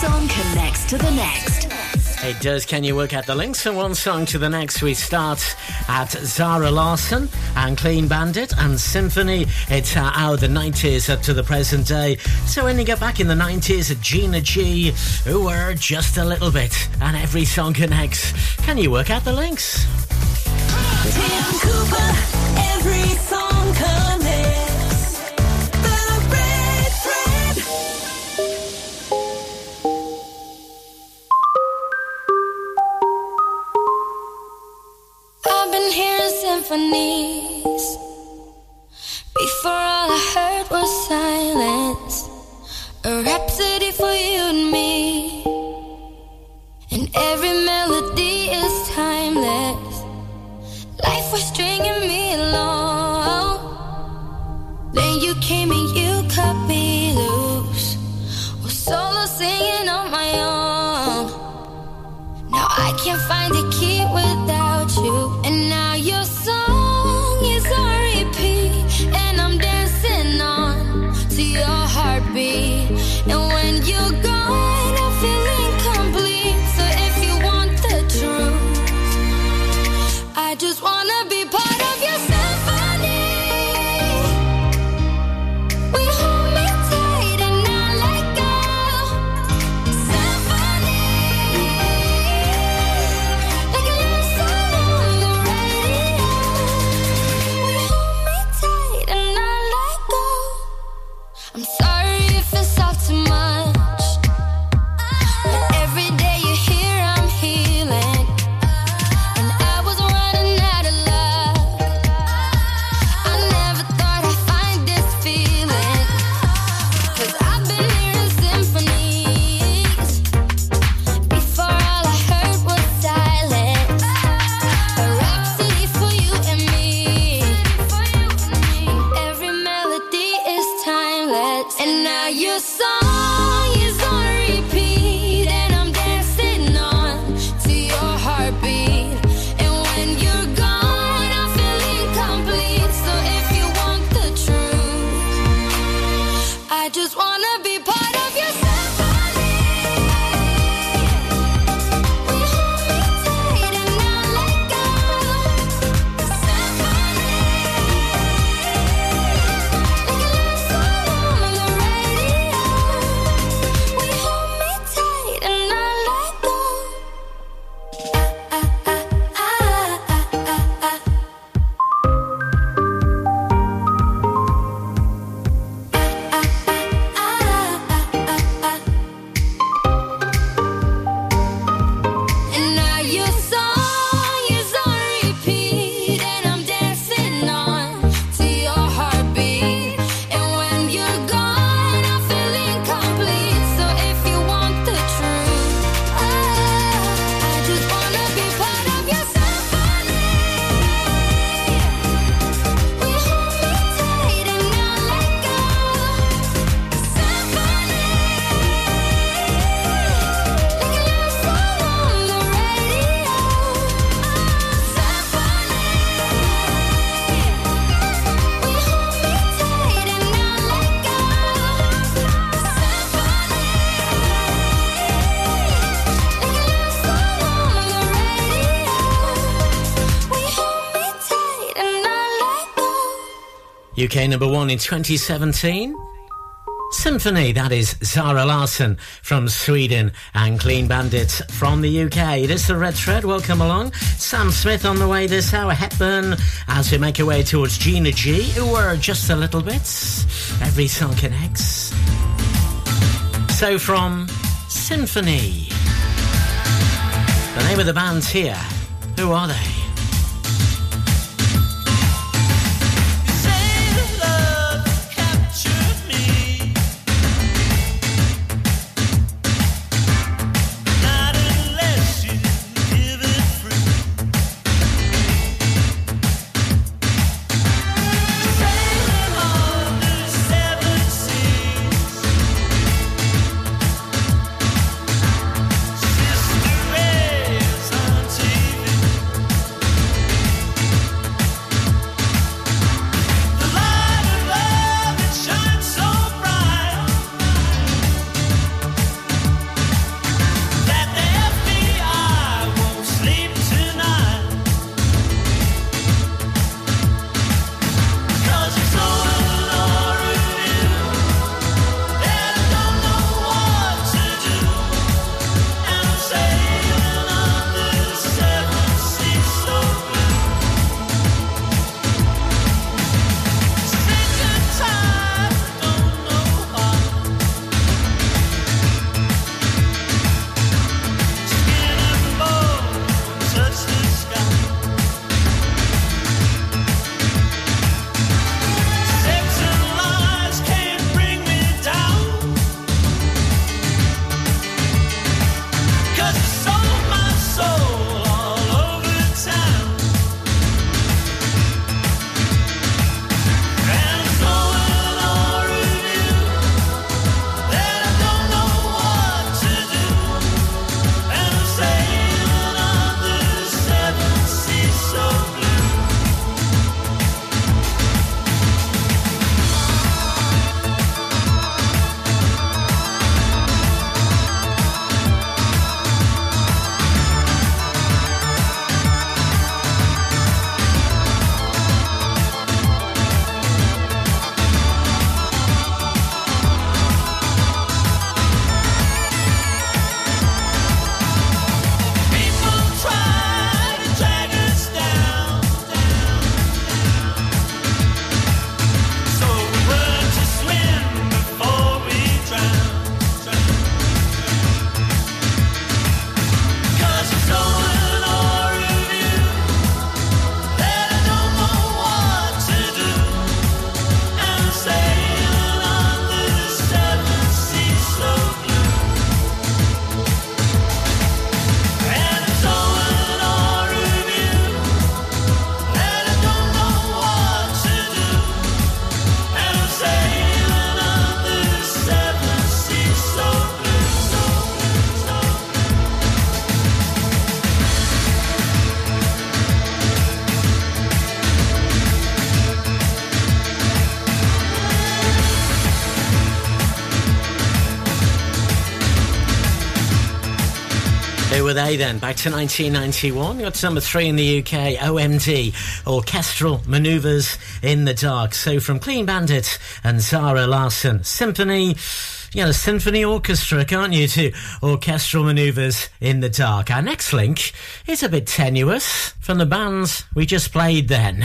song connects to the next. It does. Can you work out the links from one song to the next? We start at Zara Larsson and Clean Bandit and Symphony. It's uh, out of the 90s up to the present day. So when you get back in the 90s, Gina G, who were just a little bit, and every song connects. Can you work out the links? Tim Cooper, every song connects. UK number one in 2017. Symphony, that is Zara Larsson from Sweden and Clean Bandits from the UK. It is the Red Thread, welcome along. Sam Smith on the way this hour, Hepburn, as we make our way towards Gina G, who were just a little bit. Every song connects. So from Symphony, the name of the band's here. Who are they? Were they then? Back to 1991. Got to number three in the UK. OMD, Orchestral Maneuvers in the Dark. So from Clean Bandit and Zara Larsson, Symphony. You know, symphony orchestra, can't you? To orchestral maneuvers in the dark. Our next link is a bit tenuous from the bands we just played then.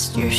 past your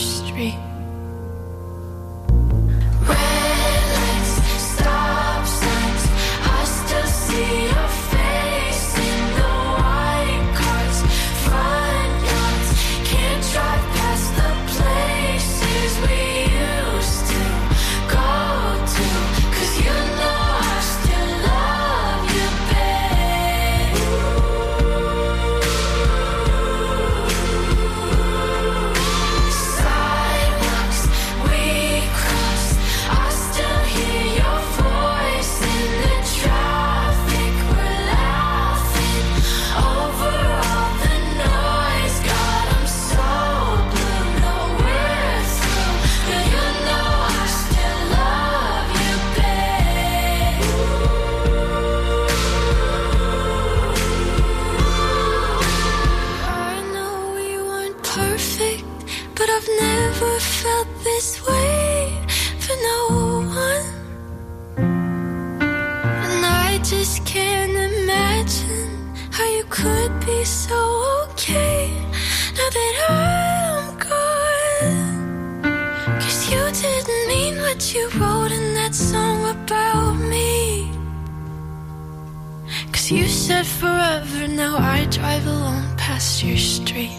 said forever, now I drive alone past your street.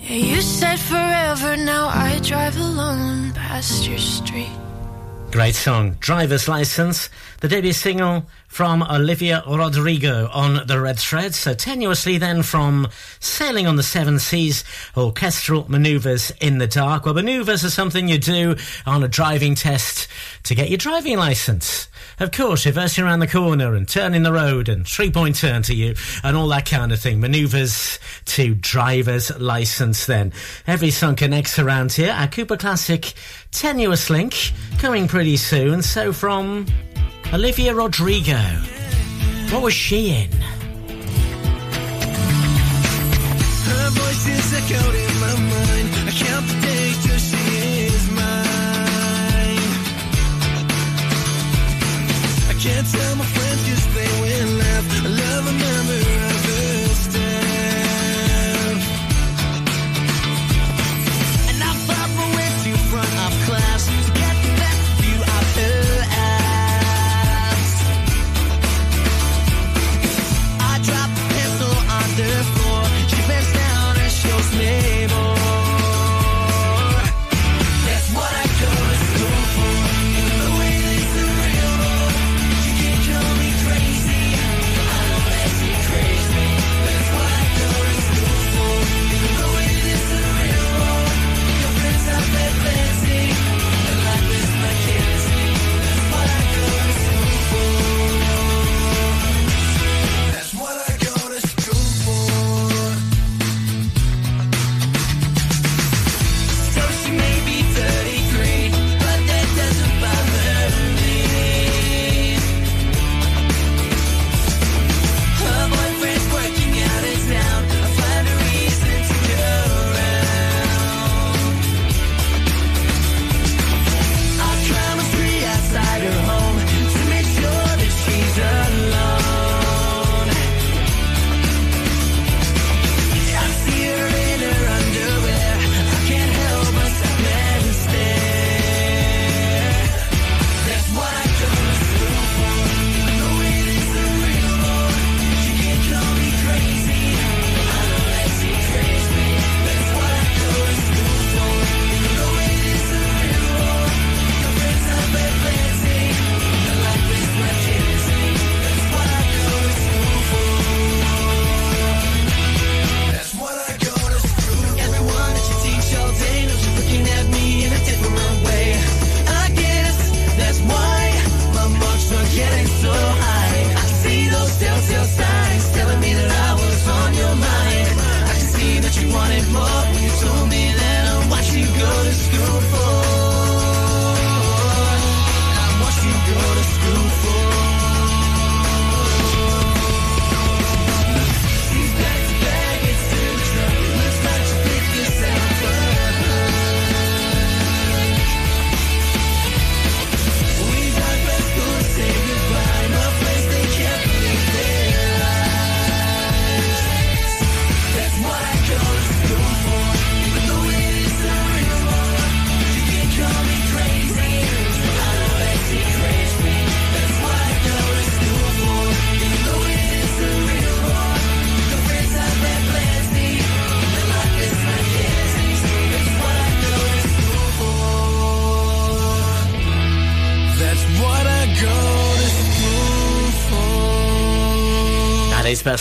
Yeah, you said forever, now I drive alone past your street. Great song, Driver's License, the debut single from Olivia Rodrigo on the Red Thread. So uh, tenuously then from Sailing on the Seven Seas, Orchestral Maneuvers in the Dark. Well, maneuvers are something you do on a driving test to get your driving license. Of course, reversing around the corner and turning the road and three-point turn to you and all that kind of thing. Maneuvers to driver's license then. Every song connects around here. Our Cooper Classic tenuous link coming pretty soon. So from Olivia Rodrigo. What was she in? Her voice is echoed in my mind. I she is mine. I can't tell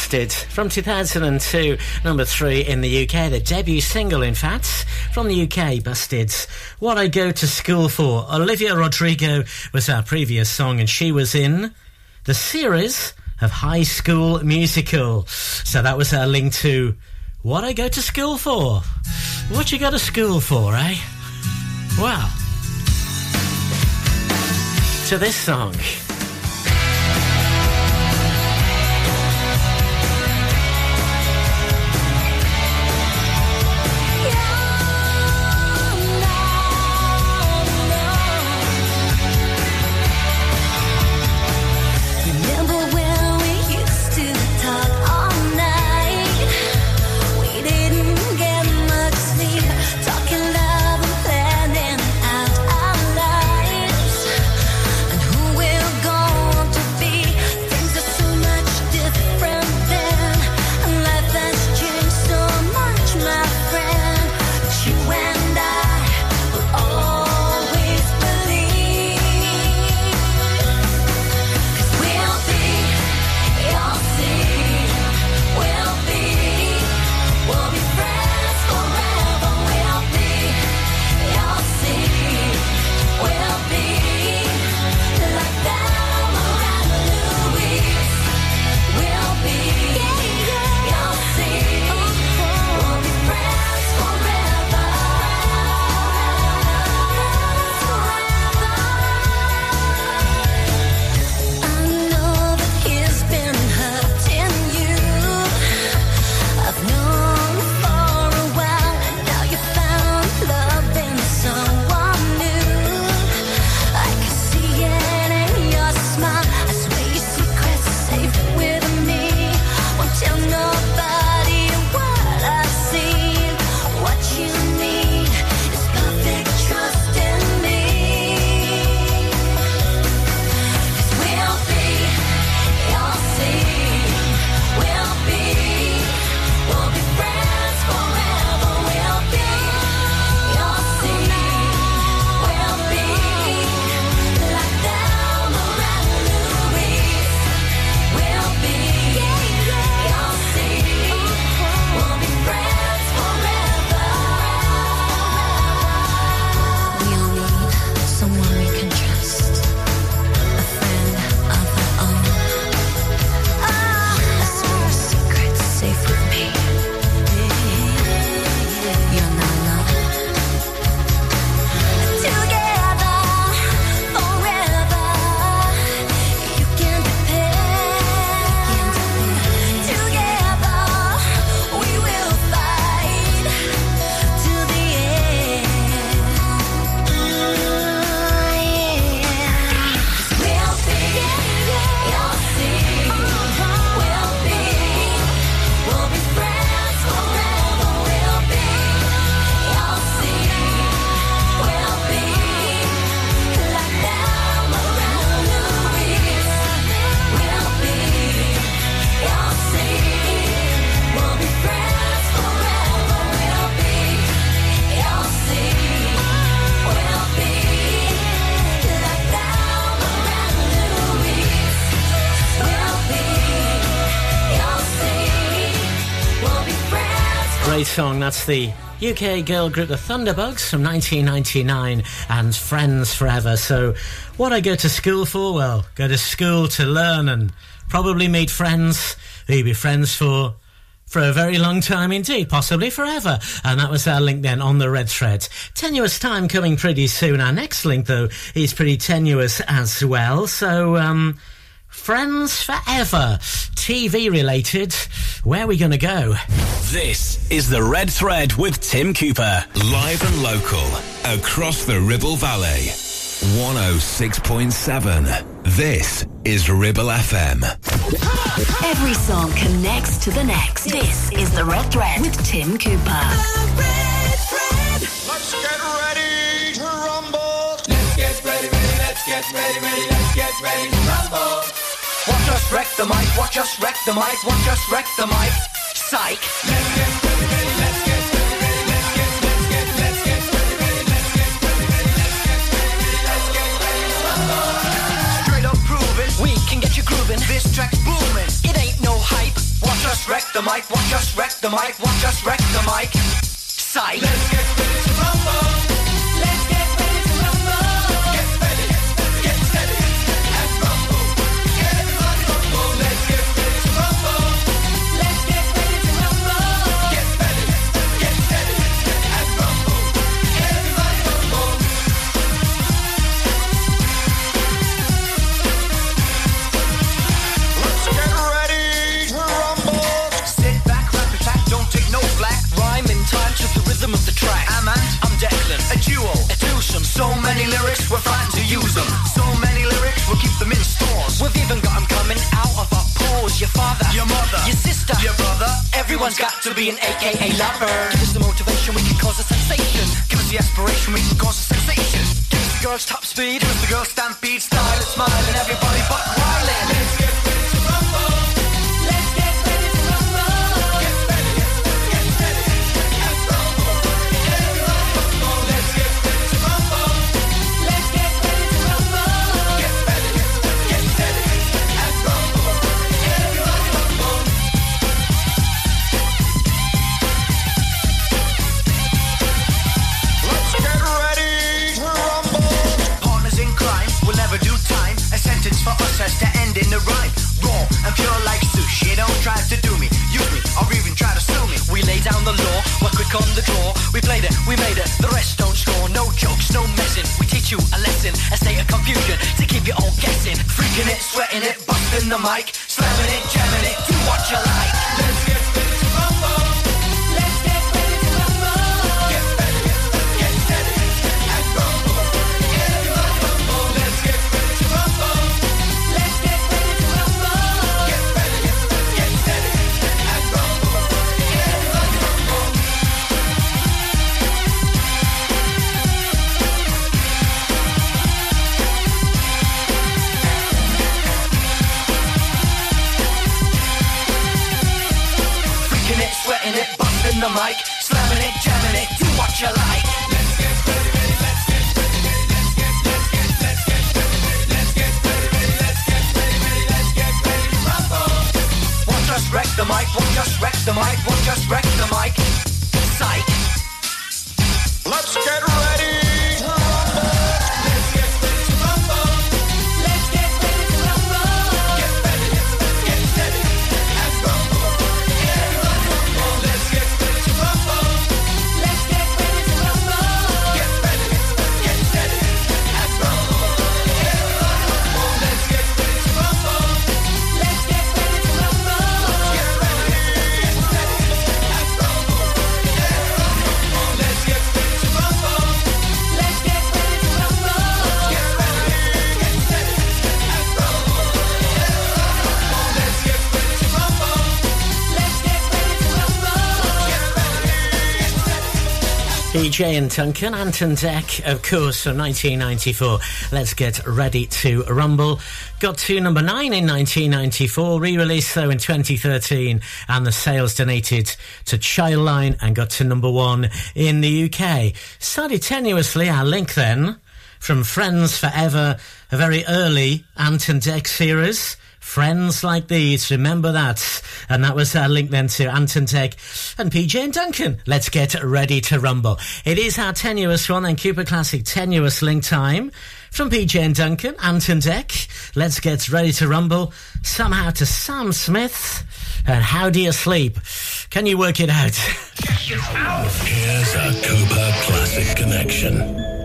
From 2002, number three in the UK, the debut single, in fact, from the UK, Busted. What I Go to School For. Olivia Rodrigo was our previous song, and she was in the series of High School Musical. So that was our link to What I Go to School For. What you go to school for, eh? Well, to this song. That's the UK girl group The Thunderbugs from 1999 and Friends Forever. So, what I go to school for? Well, go to school to learn and probably meet friends who you'll be friends for. For a very long time indeed, possibly forever. And that was our link then on the red thread. Tenuous time coming pretty soon. Our next link, though, is pretty tenuous as well. So, um, Friends Forever, TV related. Where are we going to go? This is the Red Thread with Tim Cooper. Live and local. Across the Ribble Valley. 106.7. This is Ribble FM. Every song connects to the next. This is the Red Thread with Tim Cooper. Let's get ready to rumble. Let's get ready, ready, let's get ready, ready, let's get ready to rumble. Watch wreck the mic, watch us wreck the mic, watch us wreck the mic. Psych. Let's get let's get let's get, let's get, let's get let's get let's get. Straight up proving we can get you grooving. This track's booming. It ain't no hype. Watch us wreck the mic, watch us wreck the mic, watch us wreck the mic. Psych. Let's get to rumble. We've even got them coming out of our pores. Your father, your mother, your sister, your brother. Everyone's got to be an AKA lover. Give us the motivation, we can cause a sensation. Give us the aspiration, we can cause a sensation. Give us the girls top speed, give us the girls stampede, style and everybody. Let's get a rhyme. Raw and pure like sushi. Don't try to do me, use me, or even try to sue me. We lay down the law, we're quick on the draw. We played it, we made it, the rest don't score. No jokes, no messing. We teach you a lesson, a state of confusion to keep you all guessing. Freaking it, sweating it, busting the mic, slamming it, jamming it, do what you like. Let's get and Duncan, Ant and Dec, of course, from 1994. Let's get ready to rumble. Got to number nine in 1994, re-released though in 2013, and the sales donated to Childline and got to number one in the UK. Started tenuously, our link then, from Friends Forever, a very early Ant and Dec series. Friends like these, remember that. And that was our link then to Ant and Dec and PJ and Duncan. Let's get ready to rumble. It is our tenuous one and Cooper Classic tenuous link time. From PJ and Duncan, Ant and Dec. Let's get ready to rumble. Somehow to Sam Smith. And how do you sleep? Can you work it out? Here's a Cooper Classic Connection.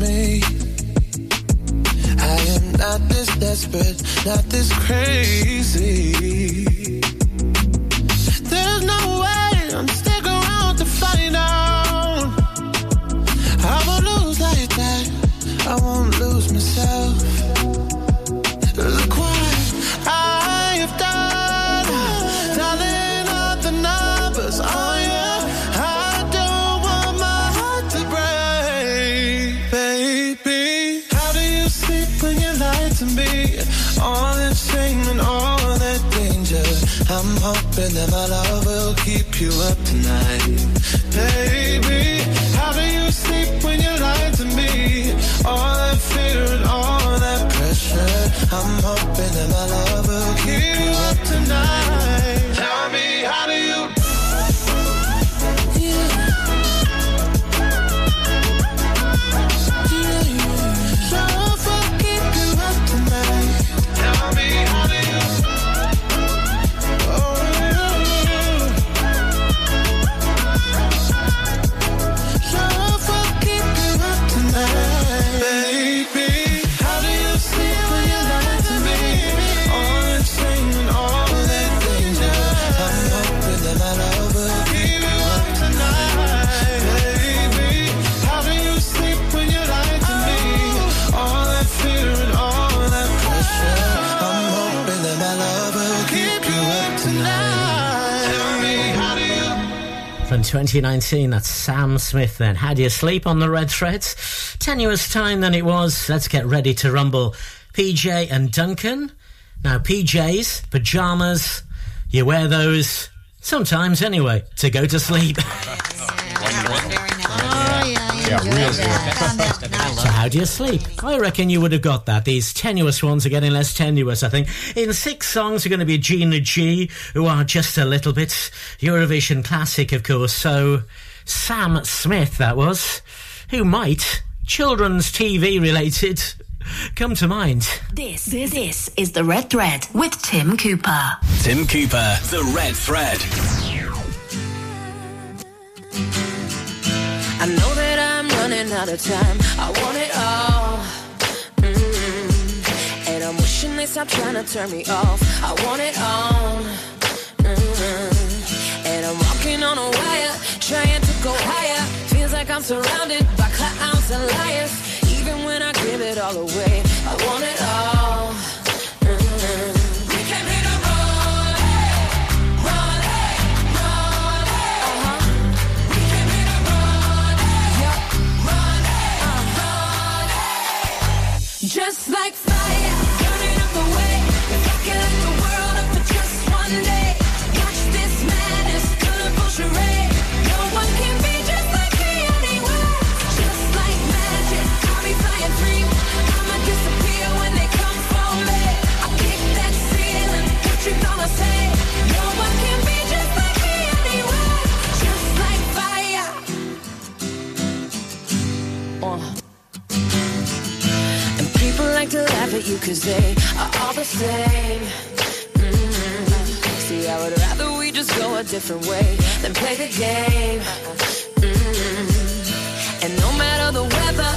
Me? I am not this desperate, not this crazy. There's no way I'm stick around to find out. I won't lose like that. I won't lose myself. Hoping that my love will keep you up tonight, baby. How do you sleep when you lie to me? All that fear and all that pressure. I'm hoping that my love will keep you up tonight. 2019, that's Sam Smith then. How do you sleep on the red threads? Tenuous time than it was. Let's get ready to rumble. PJ and Duncan. Now, PJs, pajamas, you wear those sometimes anyway to go to sleep. Yeah, real good. So how do you sleep? I reckon you would have got that. These tenuous ones are getting less tenuous, I think. In six songs are going to be Gina G, who are just a little bit Eurovision classic, of course. So Sam Smith, that was, who might, children's TV related, come to mind. This, this, this is the Red Thread with Tim Cooper. Tim Cooper, The Red Thread. I know that I'm running out of time. I want it all. Mm. And I'm wishing they stop trying to turn me off. I want it all. Mm. And I'm walking on a wire, trying to go higher. Feels like I'm surrounded by clowns and liars. Even when I give it all away, I want it all. Like to laugh at you cause they are all the same. Mm. See, I would rather we just go a different way than play the game. Mm. And no matter the weather,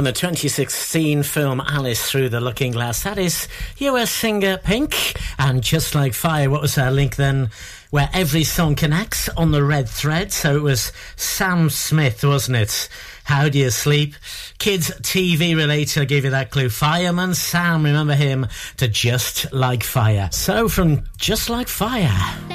From the 2016 film Alice Through the Looking Glass, that is US singer Pink. And just like fire, what was our link then? Where every song connects on the red thread. So it was Sam Smith, wasn't it? How do you sleep? Kids TV related, I gave you that clue. Fireman Sam, remember him, to Just Like Fire. So from Just Like Fire.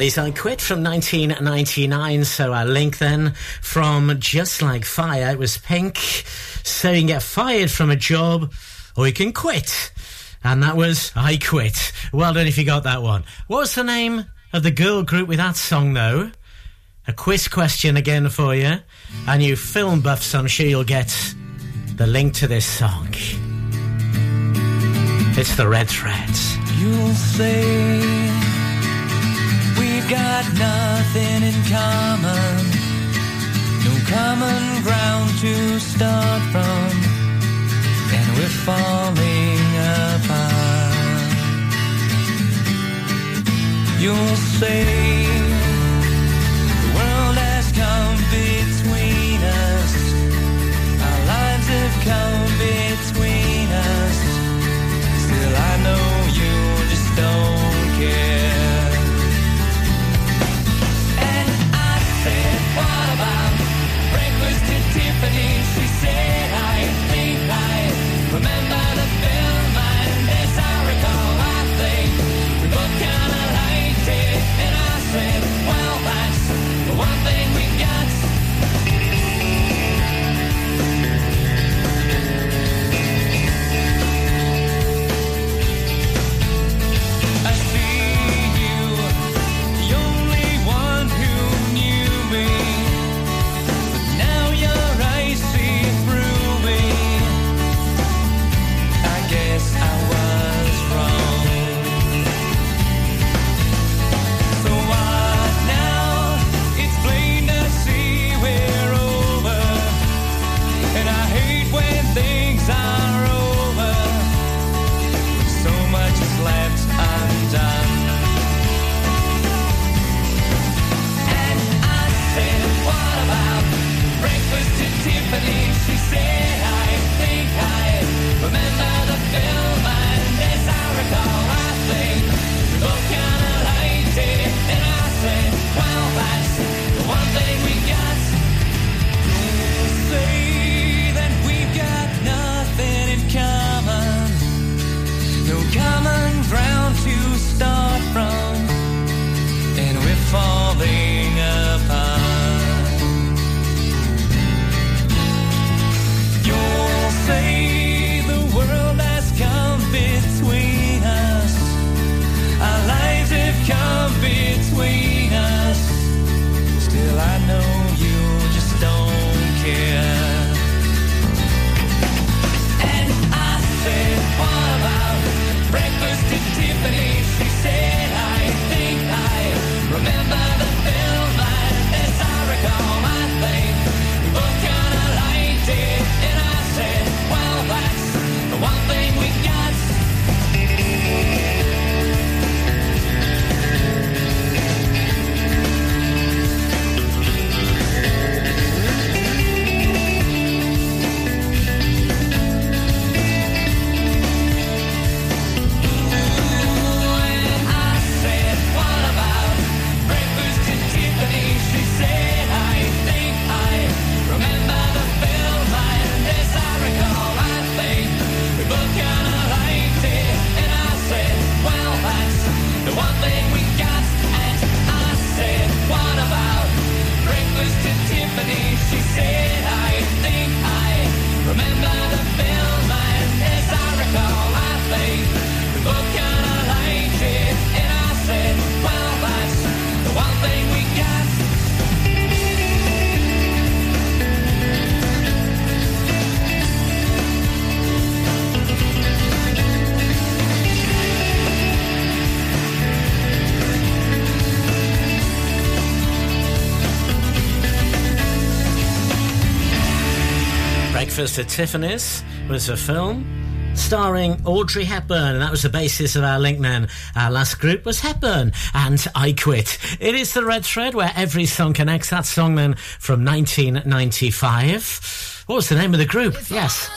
That is I Quit from 1999. So our link then from Just Like Fire. It was Pink. So you can get fired from a job or you can quit. And that was I Quit. Well done if you got that one. What was the name of the girl group with that song though? A quiz question again for you. And you film buffs, I'm sure you'll get the link to this song. It's the Red Threads. You'll say got nothing in common, no common ground to start from, and we're falling apart. You'll say the world has come between us, our lives have come between us. Still, I know. happening to Tiffany's was a film starring Audrey Hepburn, and that was the basis of our link then. Our last group was Hepburn and I Quit. It is the red thread where every song connects. That song then from 1995. What was the name of the group? Yes.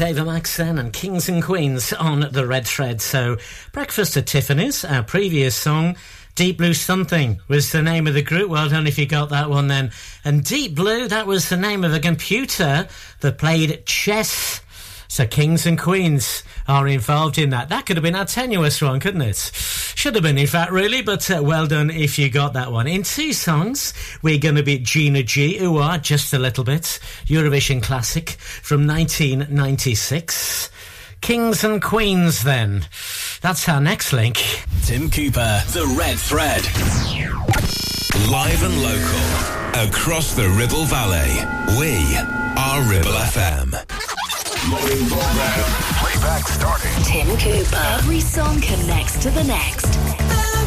Ava Maxen and Kings and Queens on the red thread. So, Breakfast at Tiffany's, our previous song, Deep Blue Something was the name of the group. Well done if you got that one then. And Deep Blue, that was the name of a computer that played chess so kings and queens are involved in that. That could have been a tenuous one, couldn't it? Should have been, in fact, really, but uh, well done if you got that one. In two songs, we're going to be Gina G, who are just a little bit Eurovision classic from 1996. Kings and Queens, then. That's our next link. Tim Cooper, The Red Thread. Live and local. Across the Ribble Valley, we are Ribble FM. Playback starting. Tim Cooper. Every song connects to the next. The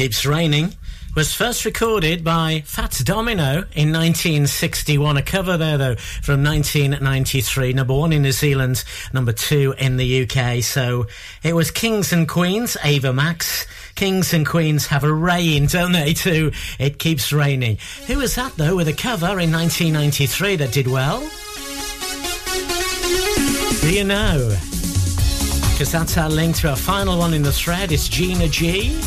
Keeps Raining was first recorded by Fats Domino in 1961. A cover there, though, from 1993. Number one in New Zealand, number two in the UK. So it was Kings and Queens, Ava Max. Kings and Queens have a reign, don't they, too? It keeps raining. Who was that, though, with a cover in 1993 that did well? Do you know? Because that's our link to our final one in the thread. It's Gina G.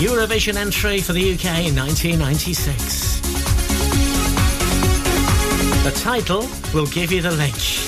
Eurovision entry for the UK in 1996. The title will give you the link.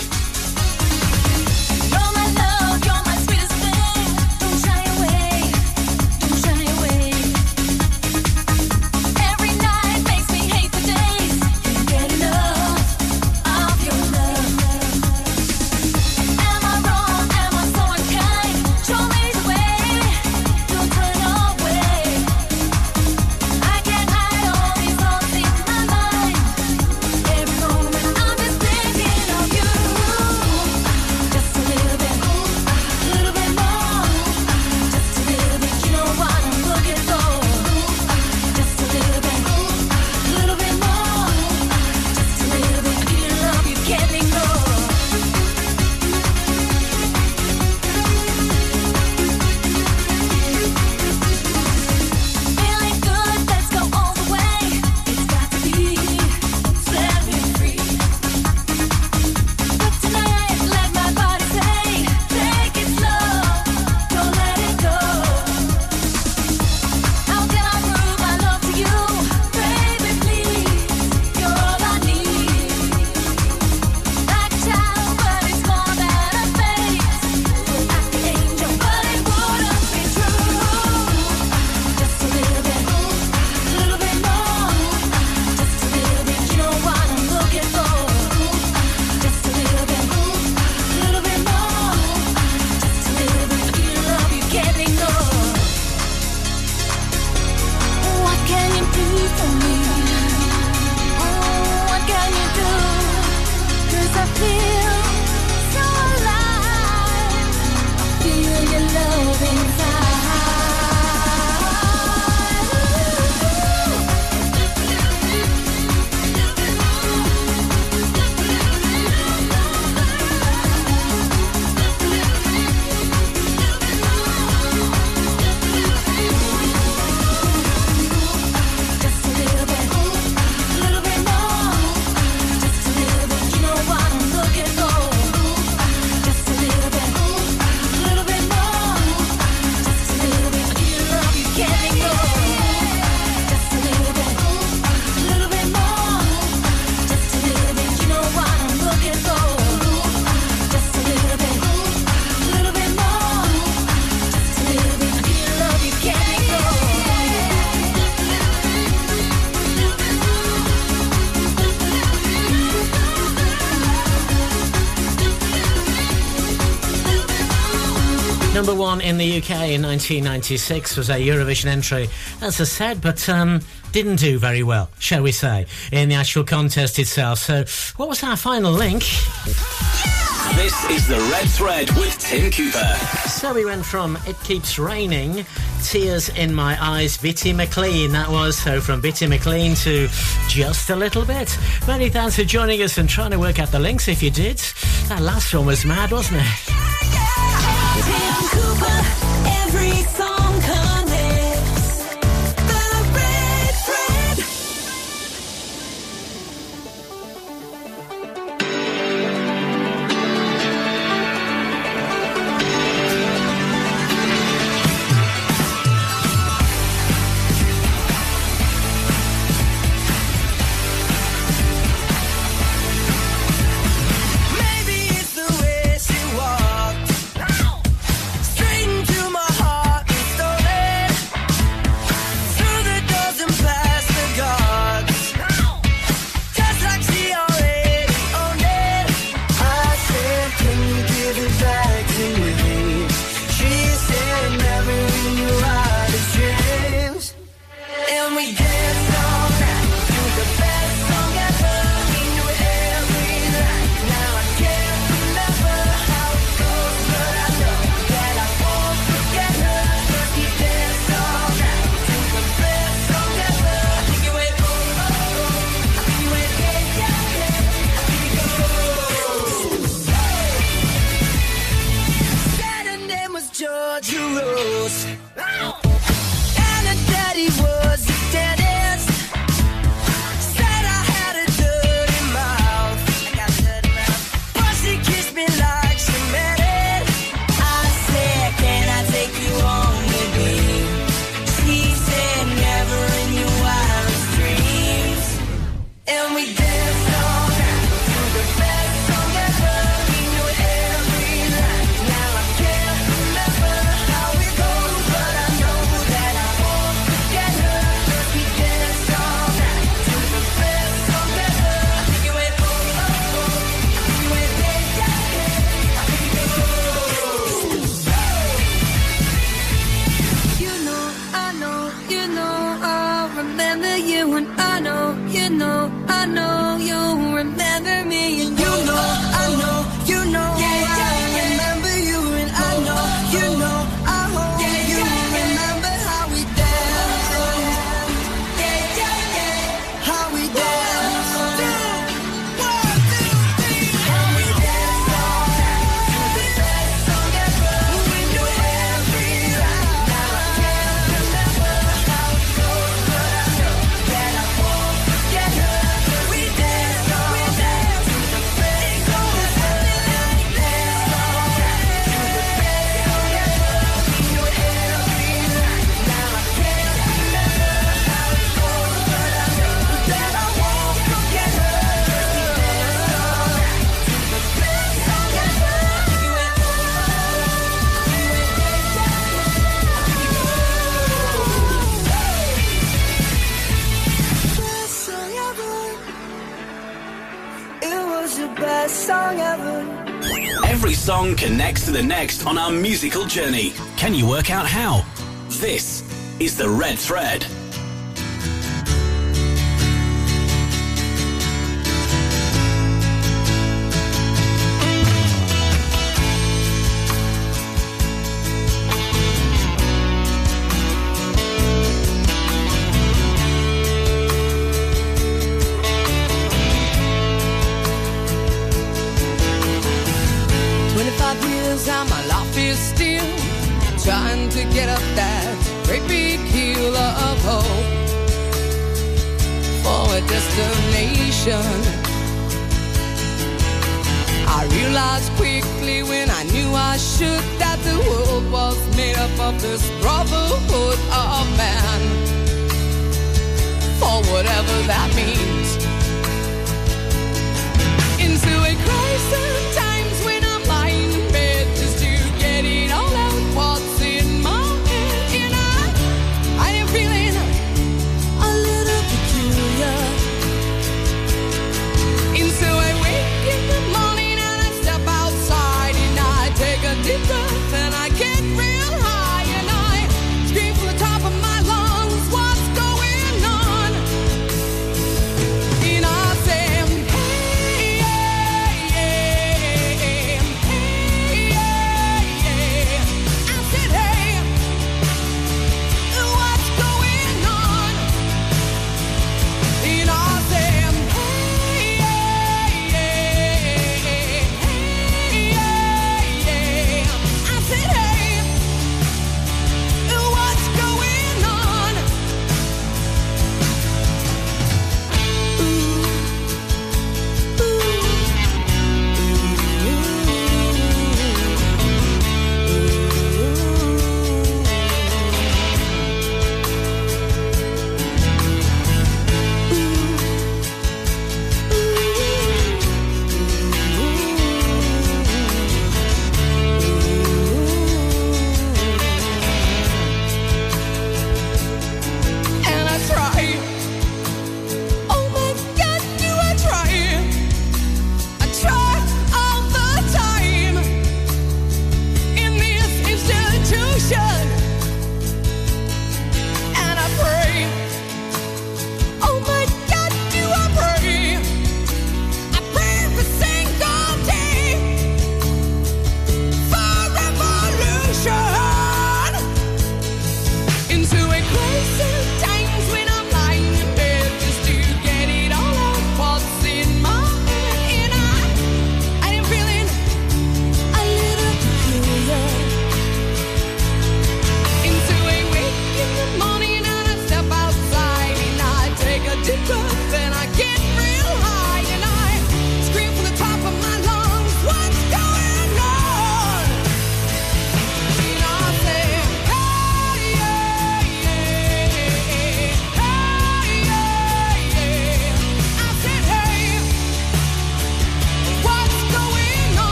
Number one in the UK in 1996 was a Eurovision entry. as I said, but um, didn't do very well, shall we say, in the actual contest itself. So, what was our final link? This is the Red Thread with Tim Cooper. So we went from It Keeps Raining, Tears in My Eyes, Bitty McLean. That was so from Bitty McLean to Just a Little Bit. Many thanks for joining us and trying to work out the links if you did. That last one was mad, wasn't it? the next on our musical journey. Can you work out how? This is The Red Thread.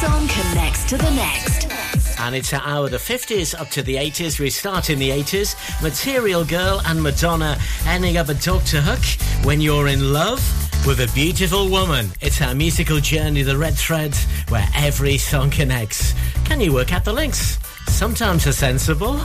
song connects to the next. And it's our hour the 50s up to the 80s. We start in the 80s. Material Girl and Madonna ending up at Dr. Hook when you're in love with a beautiful woman. It's our musical journey, the red thread, where every song connects. Can you work out the links? Sometimes they're sensible.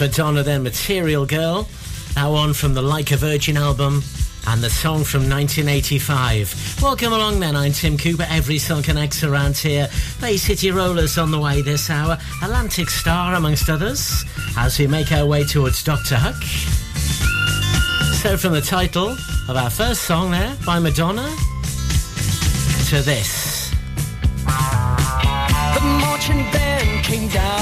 Madonna, then Material Girl. Now on from the Like a Virgin album and the song from 1985. Welcome along then, I'm Tim Cooper. Every song connects around here. Bay City Rollers on the way this hour. Atlantic Starr amongst others as we make our way towards Dr. Hook. So from the title of our first song there by Madonna to this. The marching band came down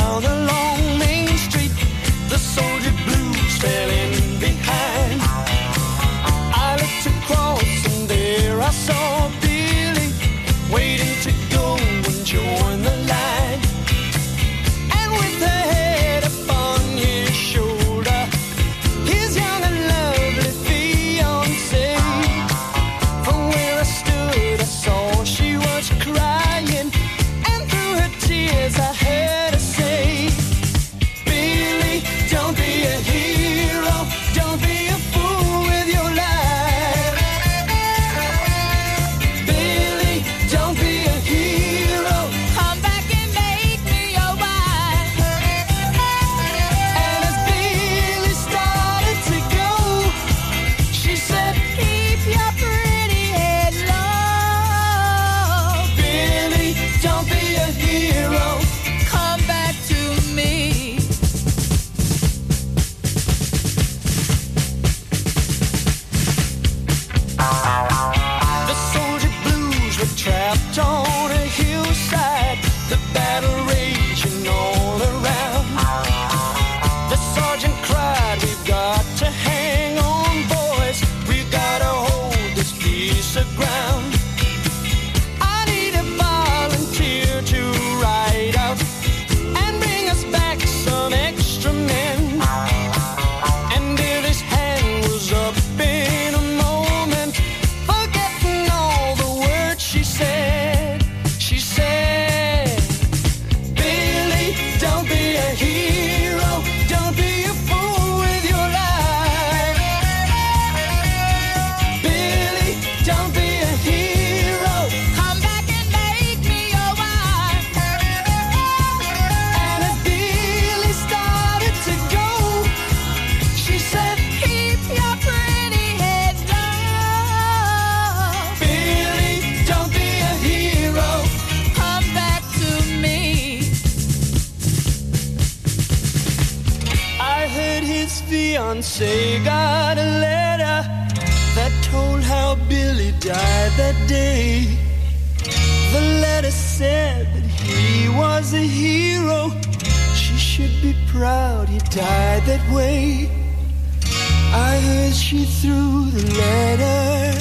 she threw the letter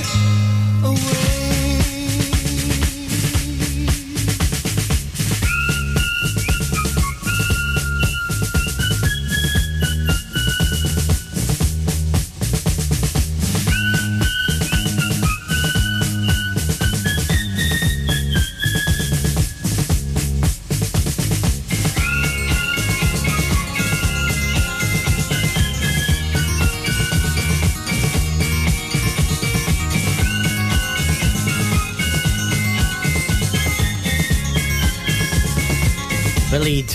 away.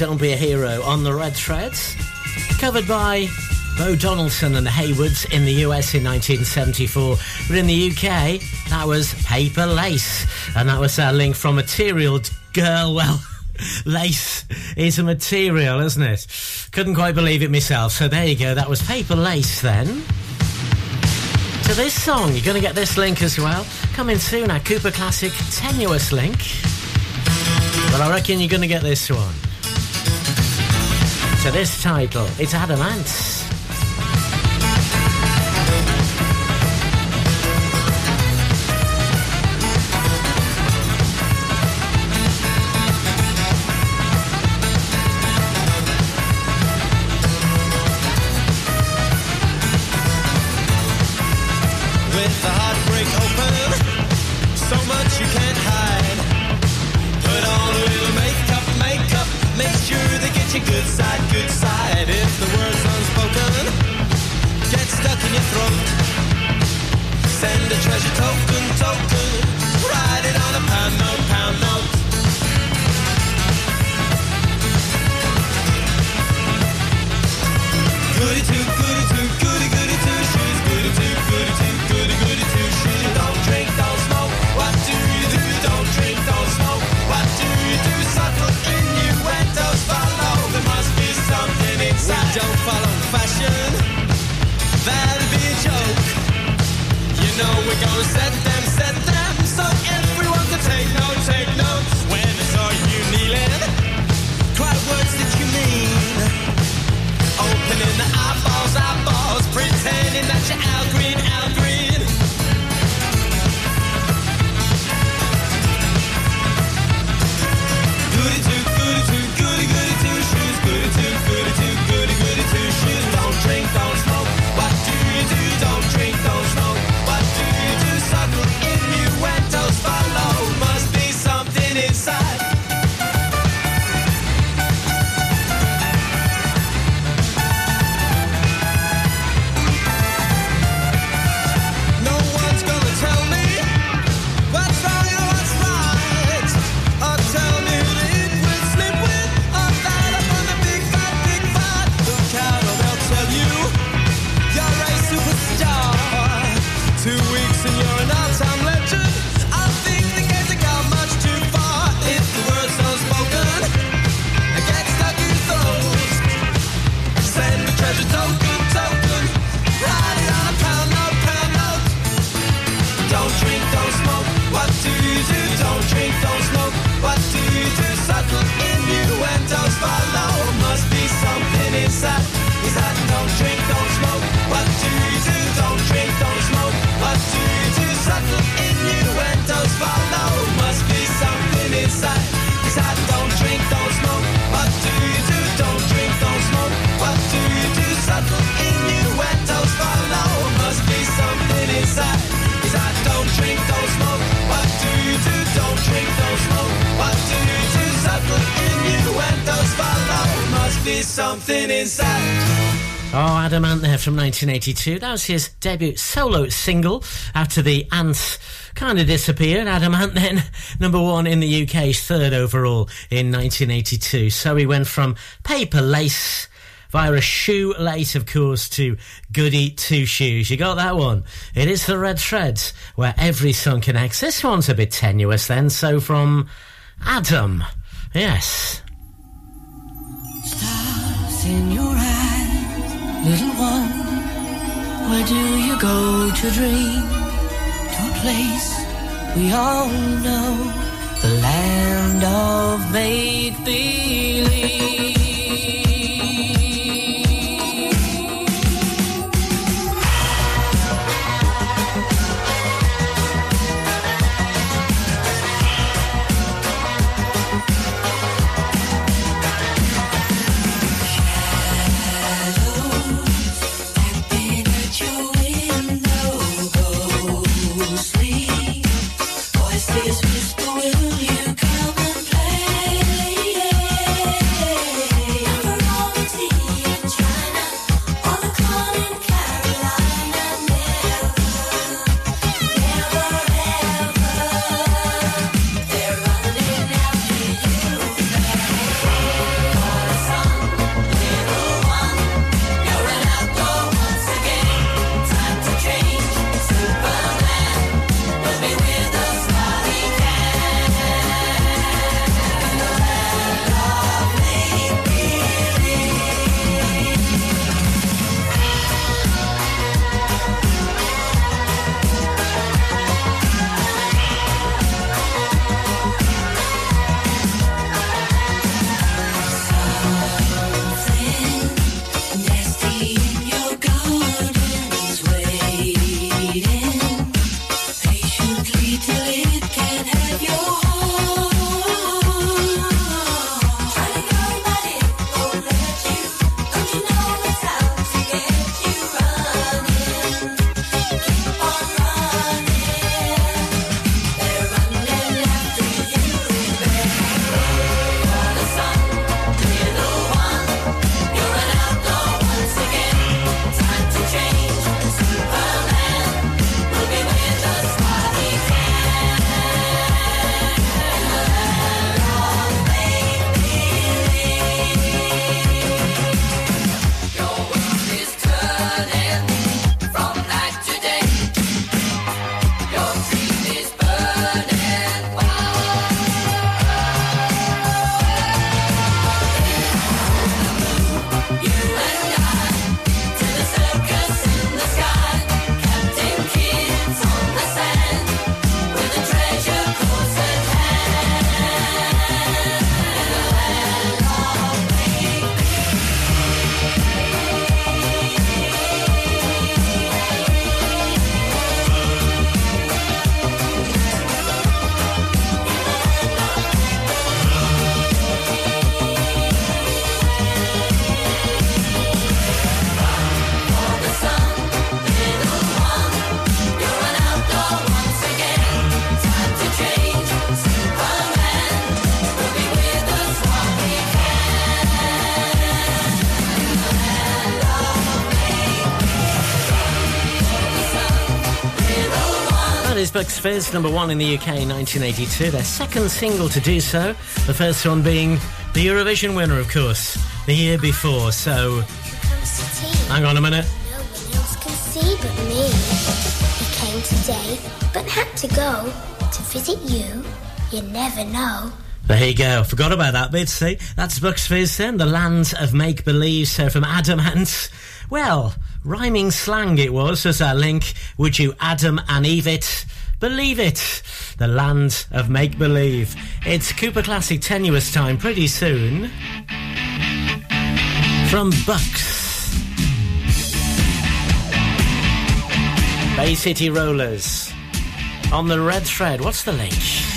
Don't Be a Hero on the Red Threads. Covered by Bo Donaldson and the Heywoods in the US in 1974. But in the UK, that was Paper Lace. And that was uh, our link from Material Girl. Well, lace is a material, isn't it? Couldn't quite believe it myself. So there you go. That was Paper Lace then. To this song, you're going to get this link as well. Coming soon, our Cooper Classic Tenuous link. But I reckon you're going to get this one. To this title, it's Adam Ant. Good side, good side. If the word's unspoken, get stuck in your throat. Send a treasure token, token, write it on a pound note, pound note. Goody two, goody two, goody goody know we're gonna set something inside. Oh, Adam Ant there from 1982. That was his debut solo single after the Ants kind of disappeared. Adam Ant then number one in the UK's third overall in 1982. So he went from Paper Lace via a shoelace, of course, to Goody Two Shoes. You got that one? It is the Red Threads where every song connects. This one's a bit tenuous then. So from Adam. Yes. In your eyes, little one. Where do you go to dream? To a place we all know, the land of make believe. Bucks Fizz, number one in the UK in 1982. Their second single to do so. The first one being the Eurovision winner, of course, the year before. So, hang on a minute. No one else can see but me. He came today, but had to go to visit you. You never know. There you go. Forgot about that bit, see? That's Bucks Fizz then, the land of make believe. So from Adam Ant, well, rhyming slang it was as our link. Would you Adam and Eve it? Believe it. The land of make believe. It's Cooper Classic Tenuous Time pretty soon. From Bucks. Bay City Rollers. On the red thread. What's the link?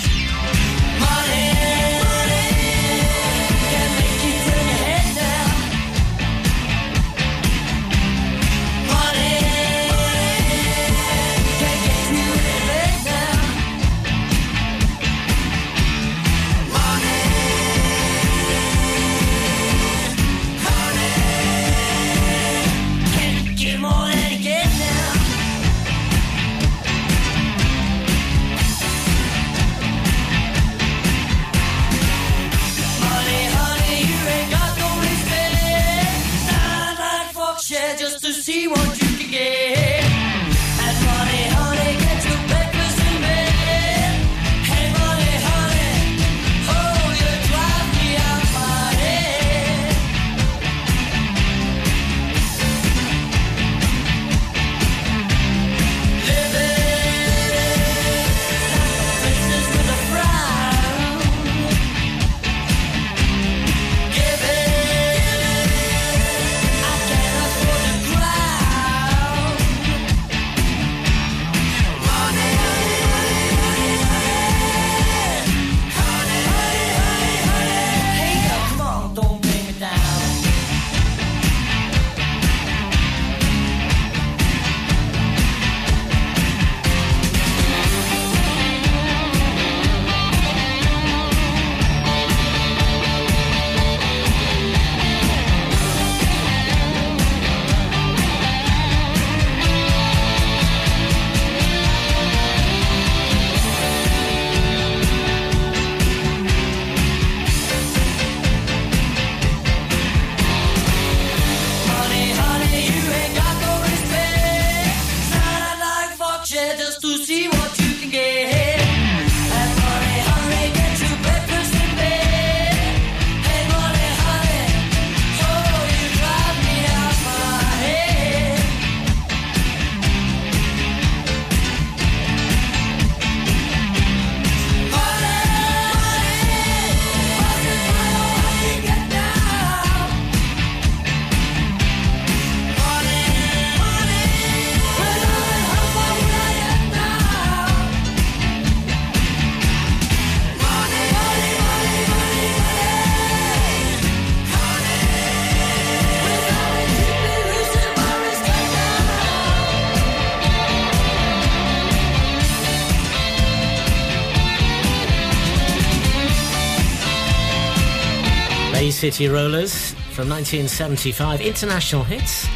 City Rollers from 1975, international hits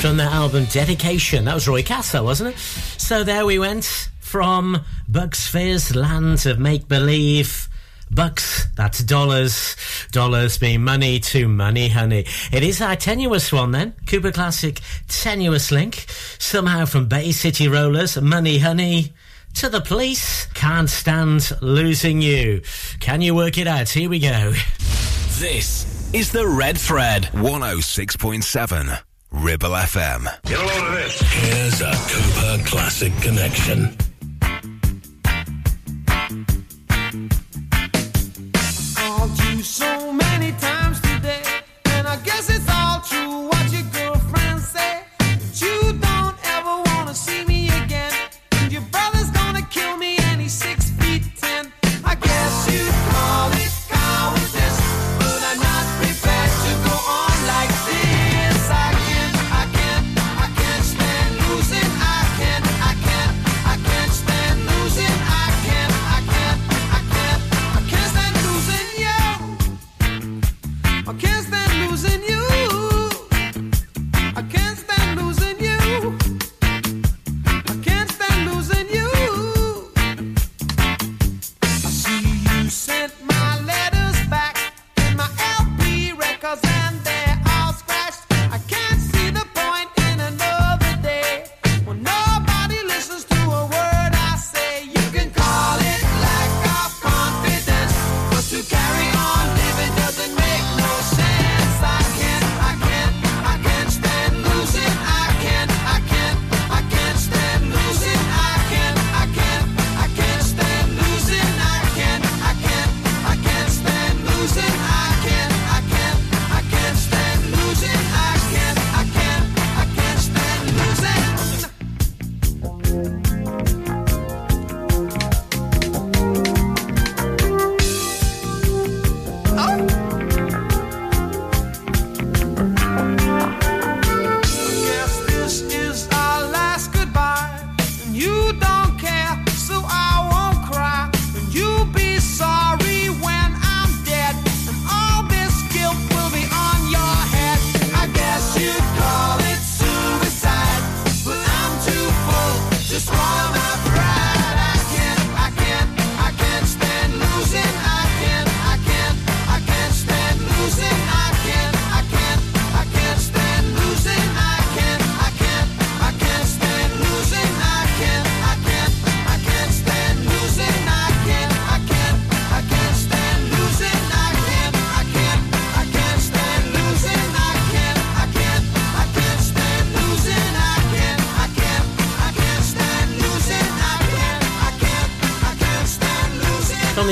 from their album Dedication. That was Roy Castle, wasn't it? So there we went from Bucks Fizz, land of make believe. Bucks, that's dollars. Dollars being money to money, honey. It is our tenuous one then. Cooper Classic tenuous link. Somehow from Bay City Rollers, Money Honey, to the police. Can't stand losing you. Can you work it out? Here we go. This is the Red Thread 106.7 Ribble FM. Get a load of this. Here's a Cooper Classic Connection.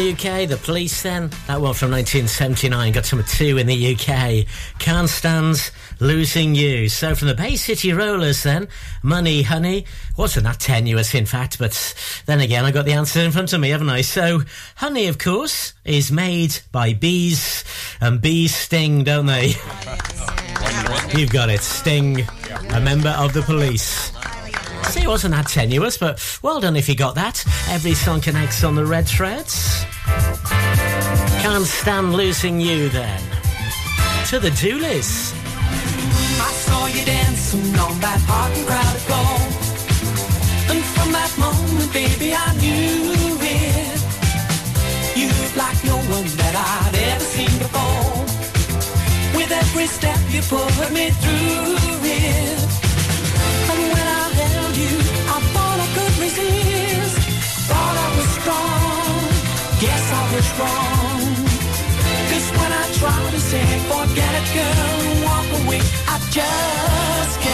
The UK, the police then. That one from 1979 got number two in the UK. Can't stand losing you. So from the Bay City Rollers then, Money Honey. Wasn't that tenuous in fact, but then again I got the answer in front of me, haven't I? So honey, of course, is made by bees, and bees sting, don't they? You've got it. Sting, a member of the police. See, it wasn't that tenuous, but well done if you got that. Every song connects on the red threads. Can't stand losing you then. To the Dooleys. I saw you dancing on that hot and crowded floor. And from that moment, baby, I knew it. You look like no one that I'd ever seen before. With every step you put me through it. I wrong. Cause when I try to say forget it, girl, walk away, I just can't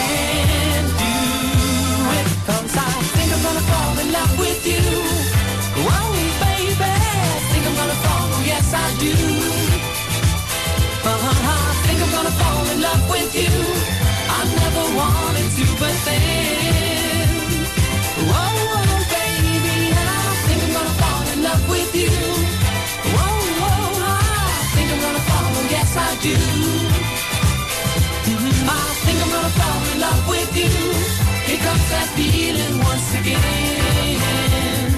Pick up that feeling once again.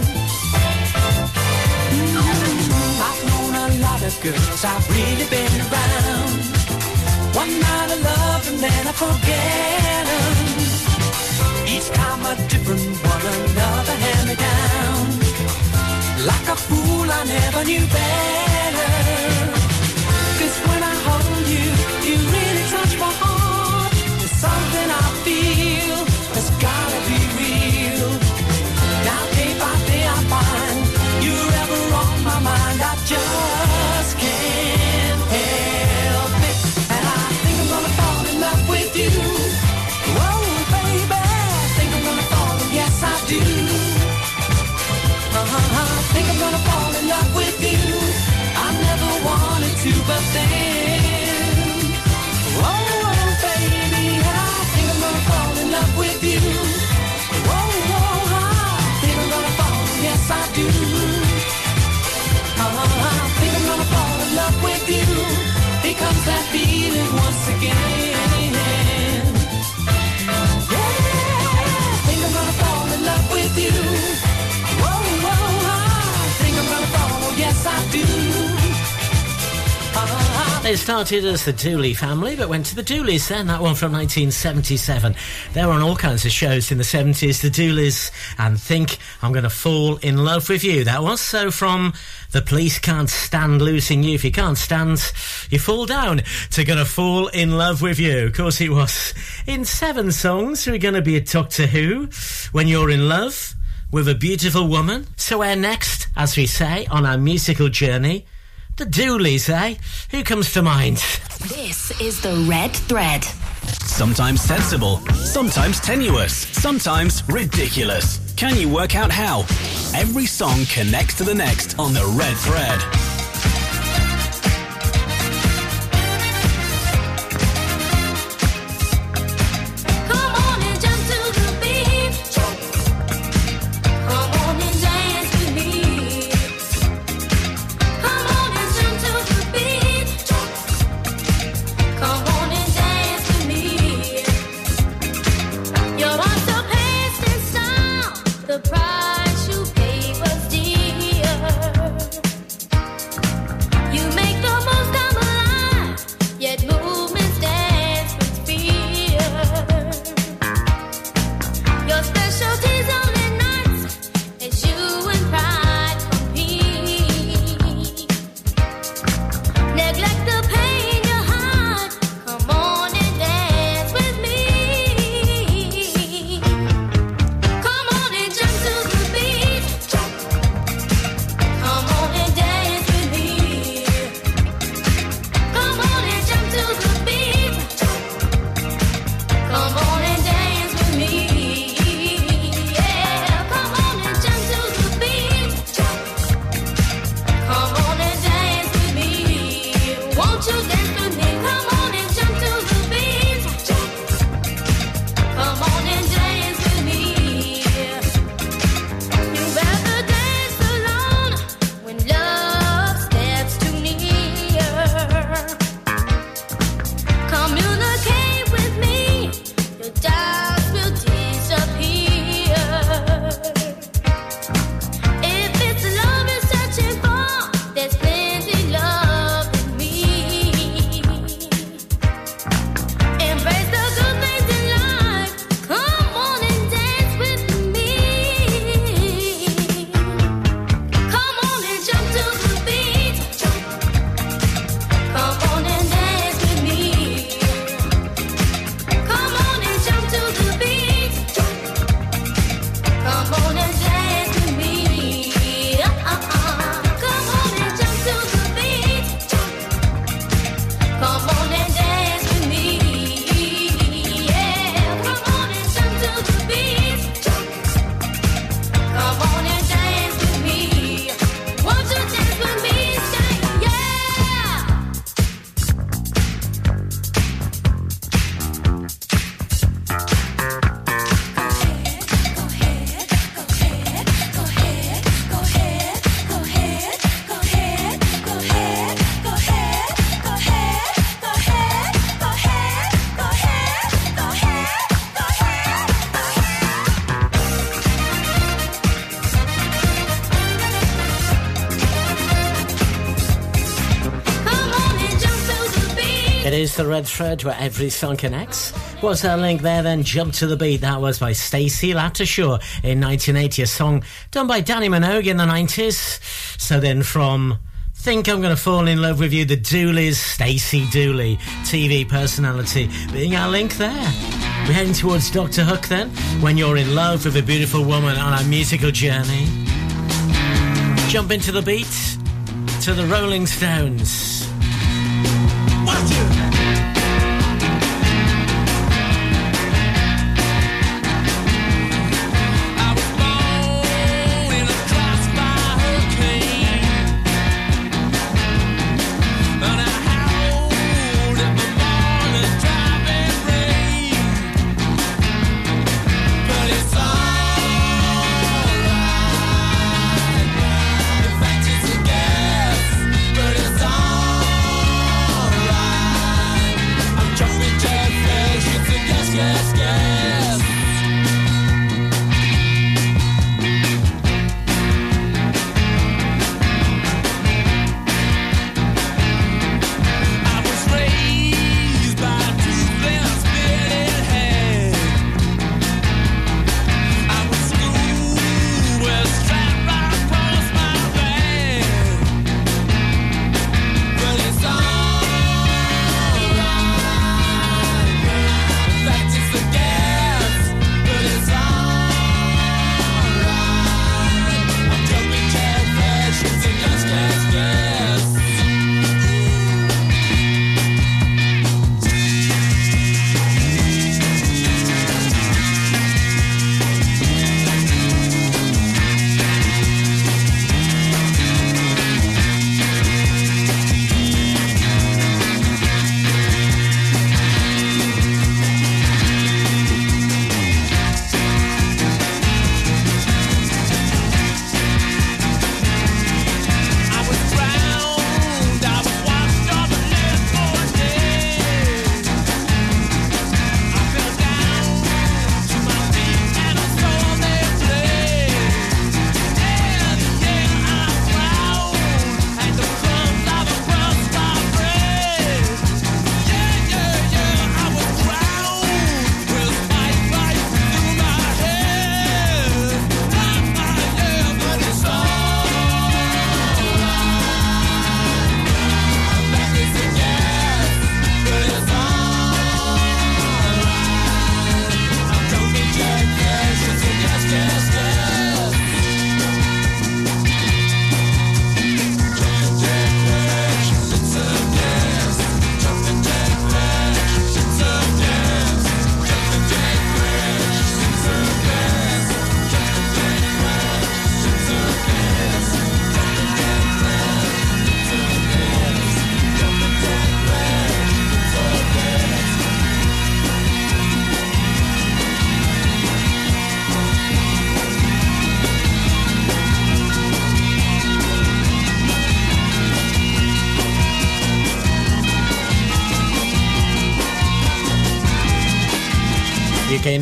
Mm-hmm. I've known a lot of girls, I've really been around. One night I love and then I forget them. Each time a different one, another hand me down. Like a fool, I never knew better. Cause when I hold you, you really touch my heart. There's something I They started as the Dooley family, but went to the Dooleys then, that one from 1977. They were on all kinds of shows in the 70s, the Dooleys, and Think I'm Gonna Fall in Love with You. That was so from The Police Can't Stand Losing You. If you can't stand, you fall down to Gonna Fall in Love with You. Of course it was. In seven songs, we're gonna be a Doctor Hook, When You're in Love, with a beautiful woman. So where next, as we say, on our musical journey? The Dooleys, eh? Who comes to mind? This is the Red Thread. Sometimes sensible, sometimes tenuous, sometimes ridiculous. Can you work out how? Every song connects to the next on the red thread. Is the red thread where every song connects. What's our link there then? Jump to the Beat. That was by Stacy Lattisaw in 1980, a song done by Dannii Minogue in the 90s. So then from Think I'm Gonna Fall in Love with You, the Dooleys, Stacey Dooley, TV personality, being our link there. We're heading towards Doctor Hook then, when you're in love with a beautiful woman on a musical journey. Jump into the beat to the Rolling Stones.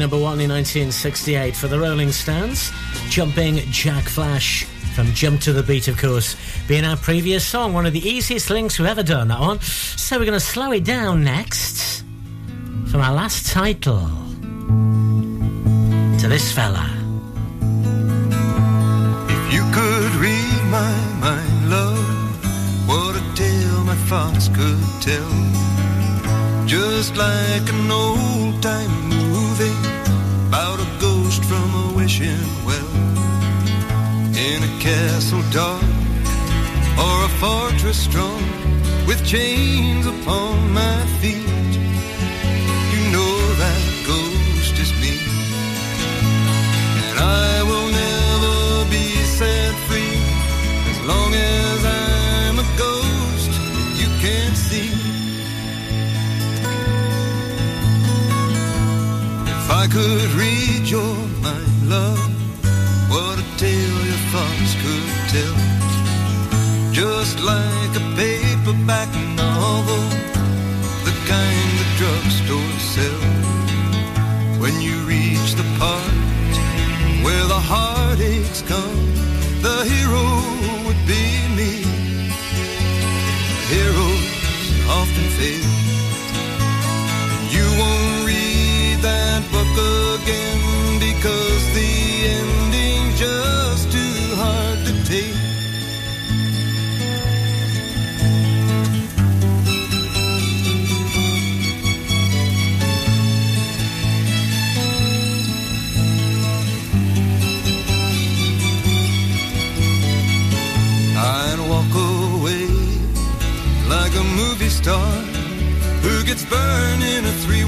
Number one in 1968 for the Rolling Stones. Jumping Jack Flash from Jump to the Beat, of course, being our previous song. One of the easiest links we've ever done, that one. So we're going to slow it down next from our last title to this fella. If you could read my mind, love, what a tale my thoughts could tell. Just like an old time from a wishing well. In a castle dark or a fortress strong with chains upon my feet. You know that ghost is me. And I will never be set free as long as I'm a ghost you can't see. If I could love,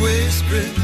a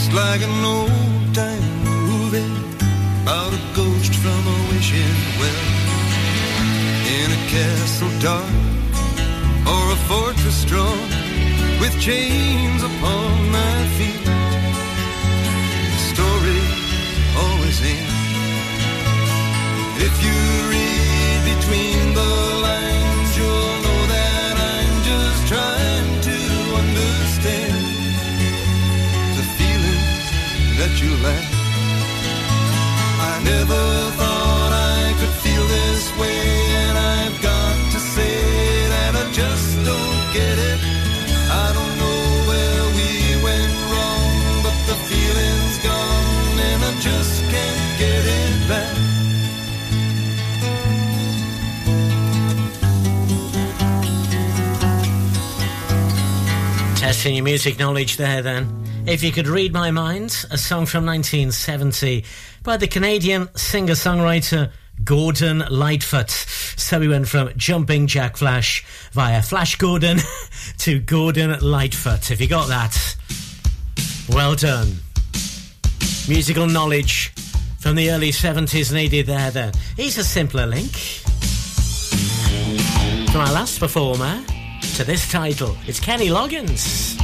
Just like an old time movie about a ghost from a wishing well. In a castle dark or a fortress strong with chains upon my feet. The story always ends. If you read between the Your music knowledge there then. If you could read my mind, a song from 1970 by the Canadian singer songwriter Gordon Lightfoot. So we went from Jumping Jack Flash via Flash Gordon to Gordon Lightfoot. If you got that, well done. Musical knowledge from the early 70s needed there then. Here's a simpler link. From our last performer to this title, it's Kenny Loggins.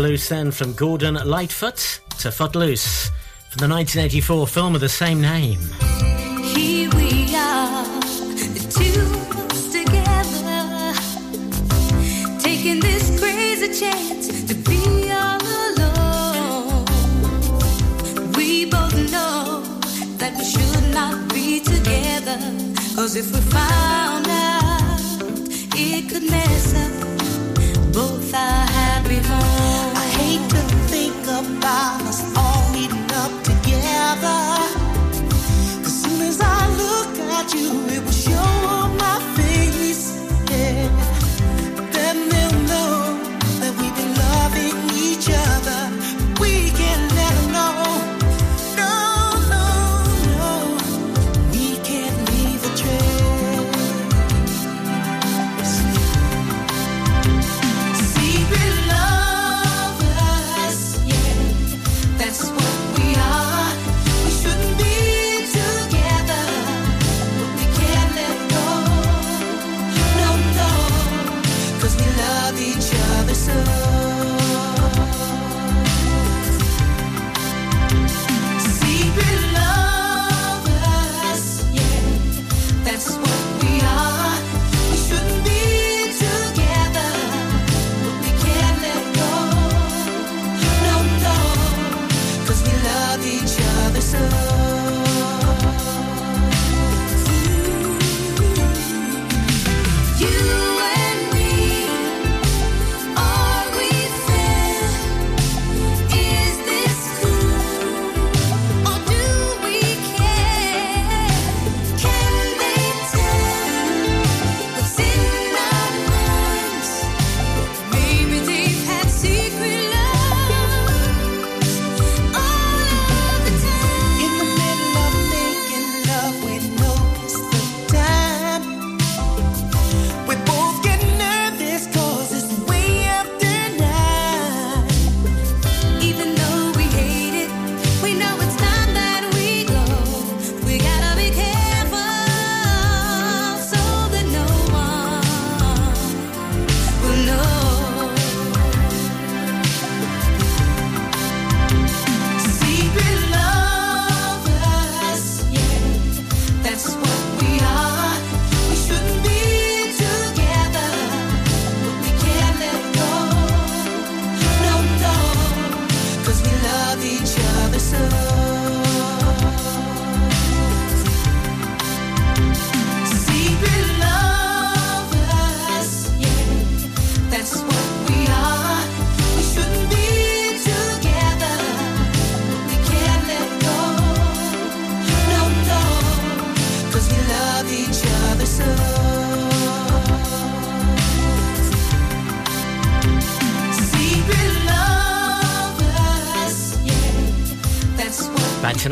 Footloose then from Gordon Lightfoot to Footloose from the 1984 film of the same name. Here we are, the two of us together, taking this crazy chance to be all alone. We both know that we should not be together, cause if we found out, it could mess up both our happy homes. I hate to think about us all meeting up together. As soon as I look at you,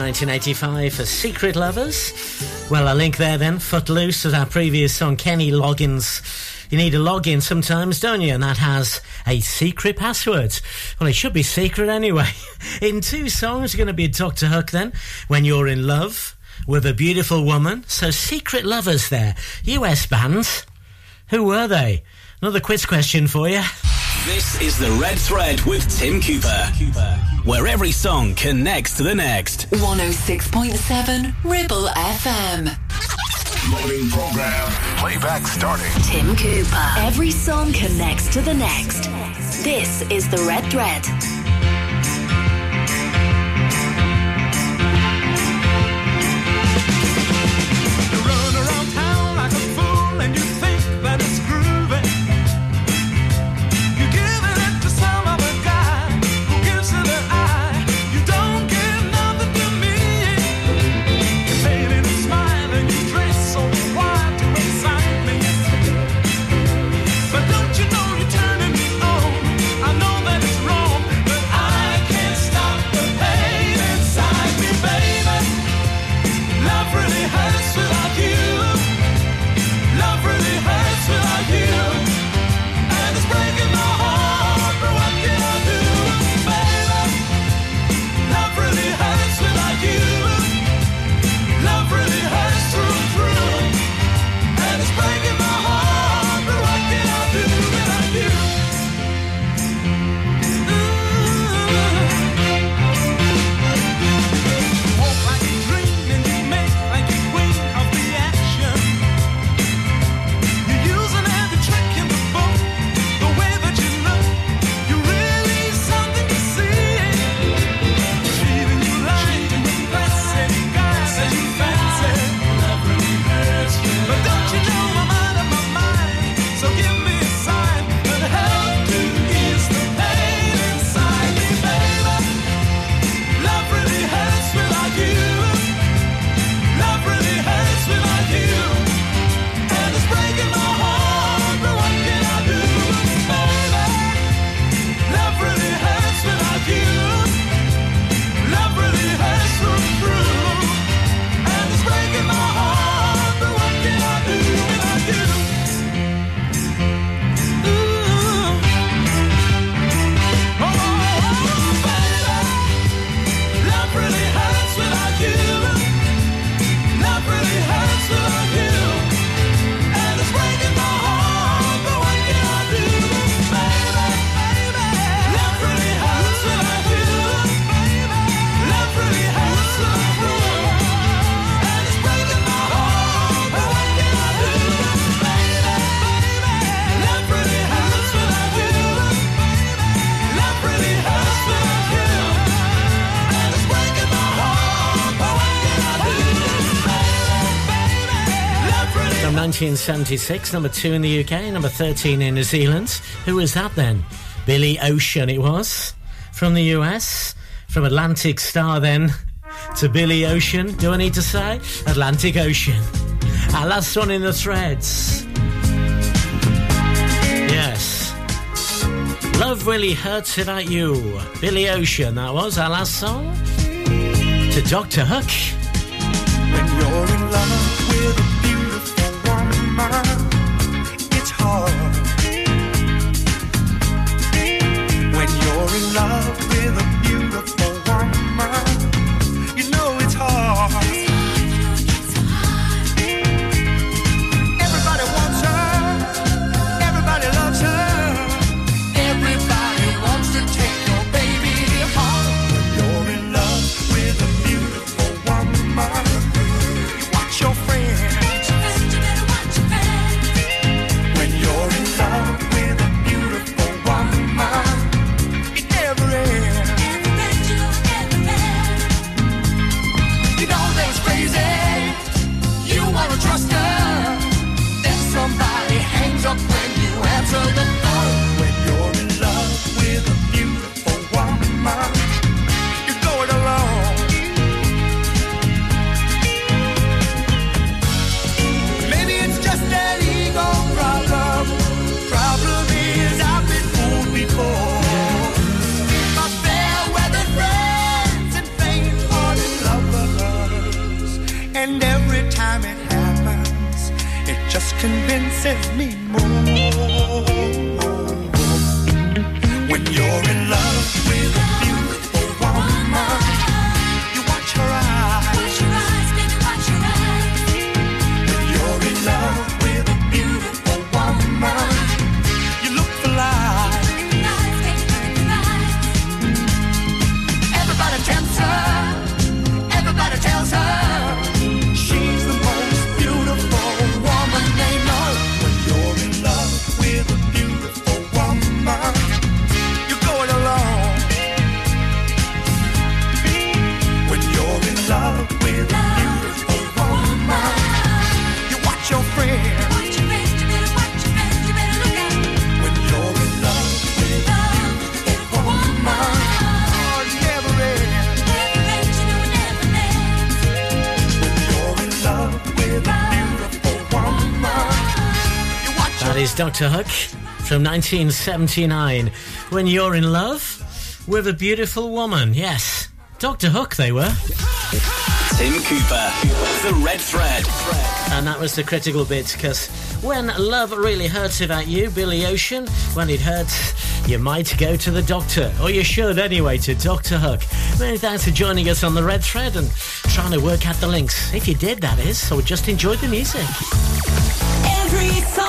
1985 for Secret Lovers. Well, a link there then, Footloose, with our previous song, Kenny Loggins. You need a login sometimes, don't you? And that has a secret password. Well, it should be secret anyway. In two songs, you're going to be Dr. Hook then, when you're in love with a beautiful woman. So, Secret Lovers there. US bands. Who were they? Another quiz question for you. This is the Red Thread with Tim Cooper, where every song connects to the next. 106.7 Ribble FM. Loading program. Playback starting. Tim Cooper. Every song connects to the next. This is the Red Thread. 1976, number two in the UK, number 13 in New Zealand. Who was that then? Billy Ocean, it was. From the US. From Atlantic Starr then to Billy Ocean. Do I need to say? Atlantic Ocean. Our last one in the threads. Yes. Love really hurts without you. Billy Ocean, that was our last song. To Dr. Hook. And every time it happens, it just convinces me more. When you're in love Dr. Hook from 1979. When you're in love with a beautiful woman. Yes. Dr. Hook, they were. Tim Cooper, The Red Thread. And that was the critical bit because when love really hurts about you, Billy Ocean, when it hurts, you might go to the doctor. Or you should anyway, to Dr. Hook. Many thanks for joining us on the Red Thread and trying to work out the links. If you did, that is, or just enjoyed the music. Every song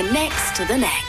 connects to the next.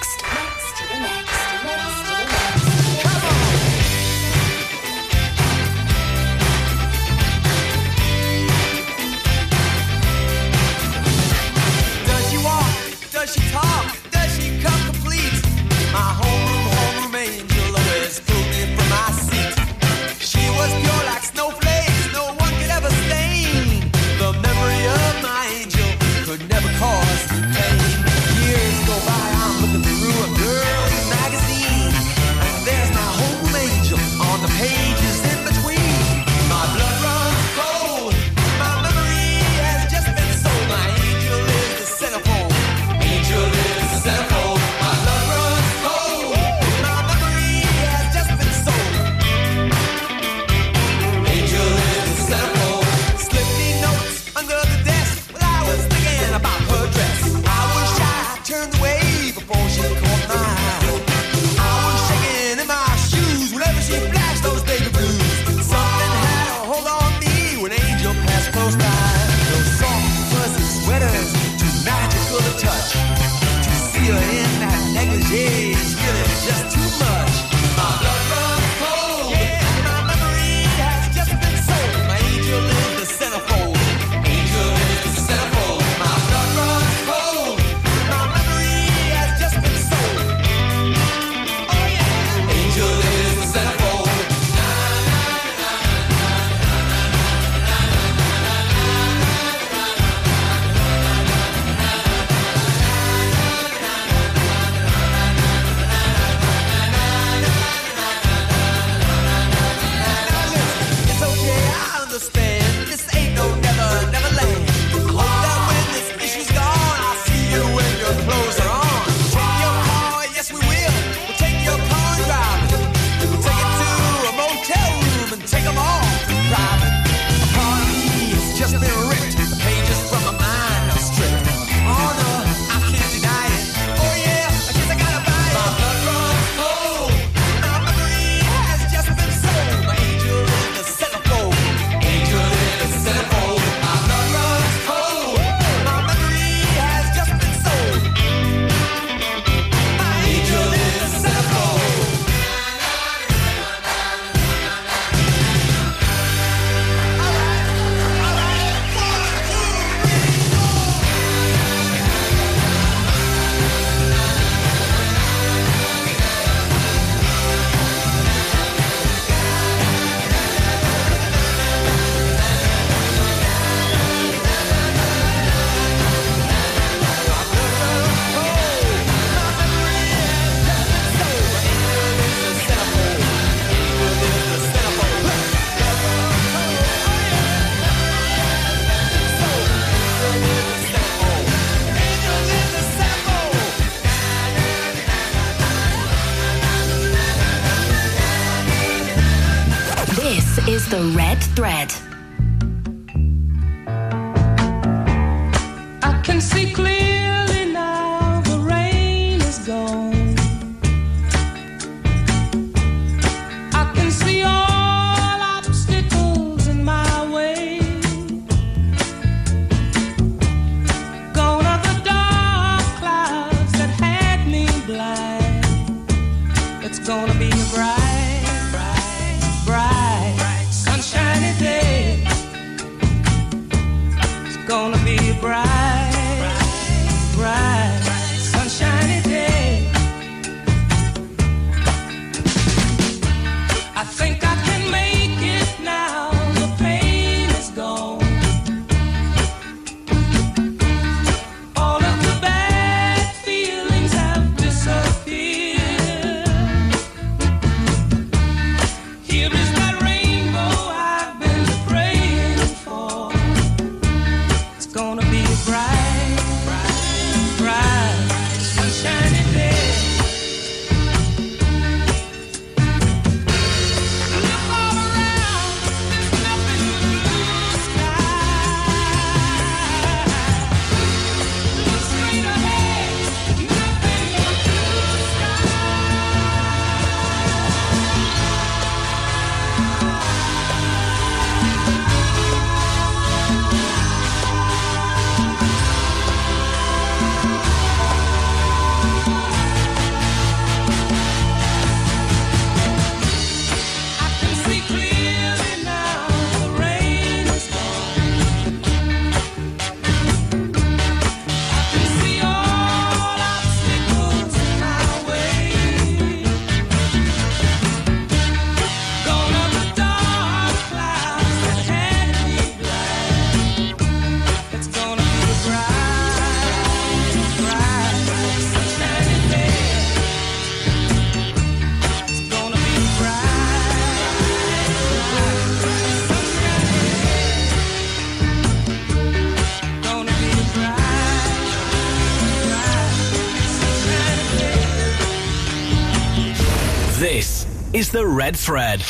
The Red Thread.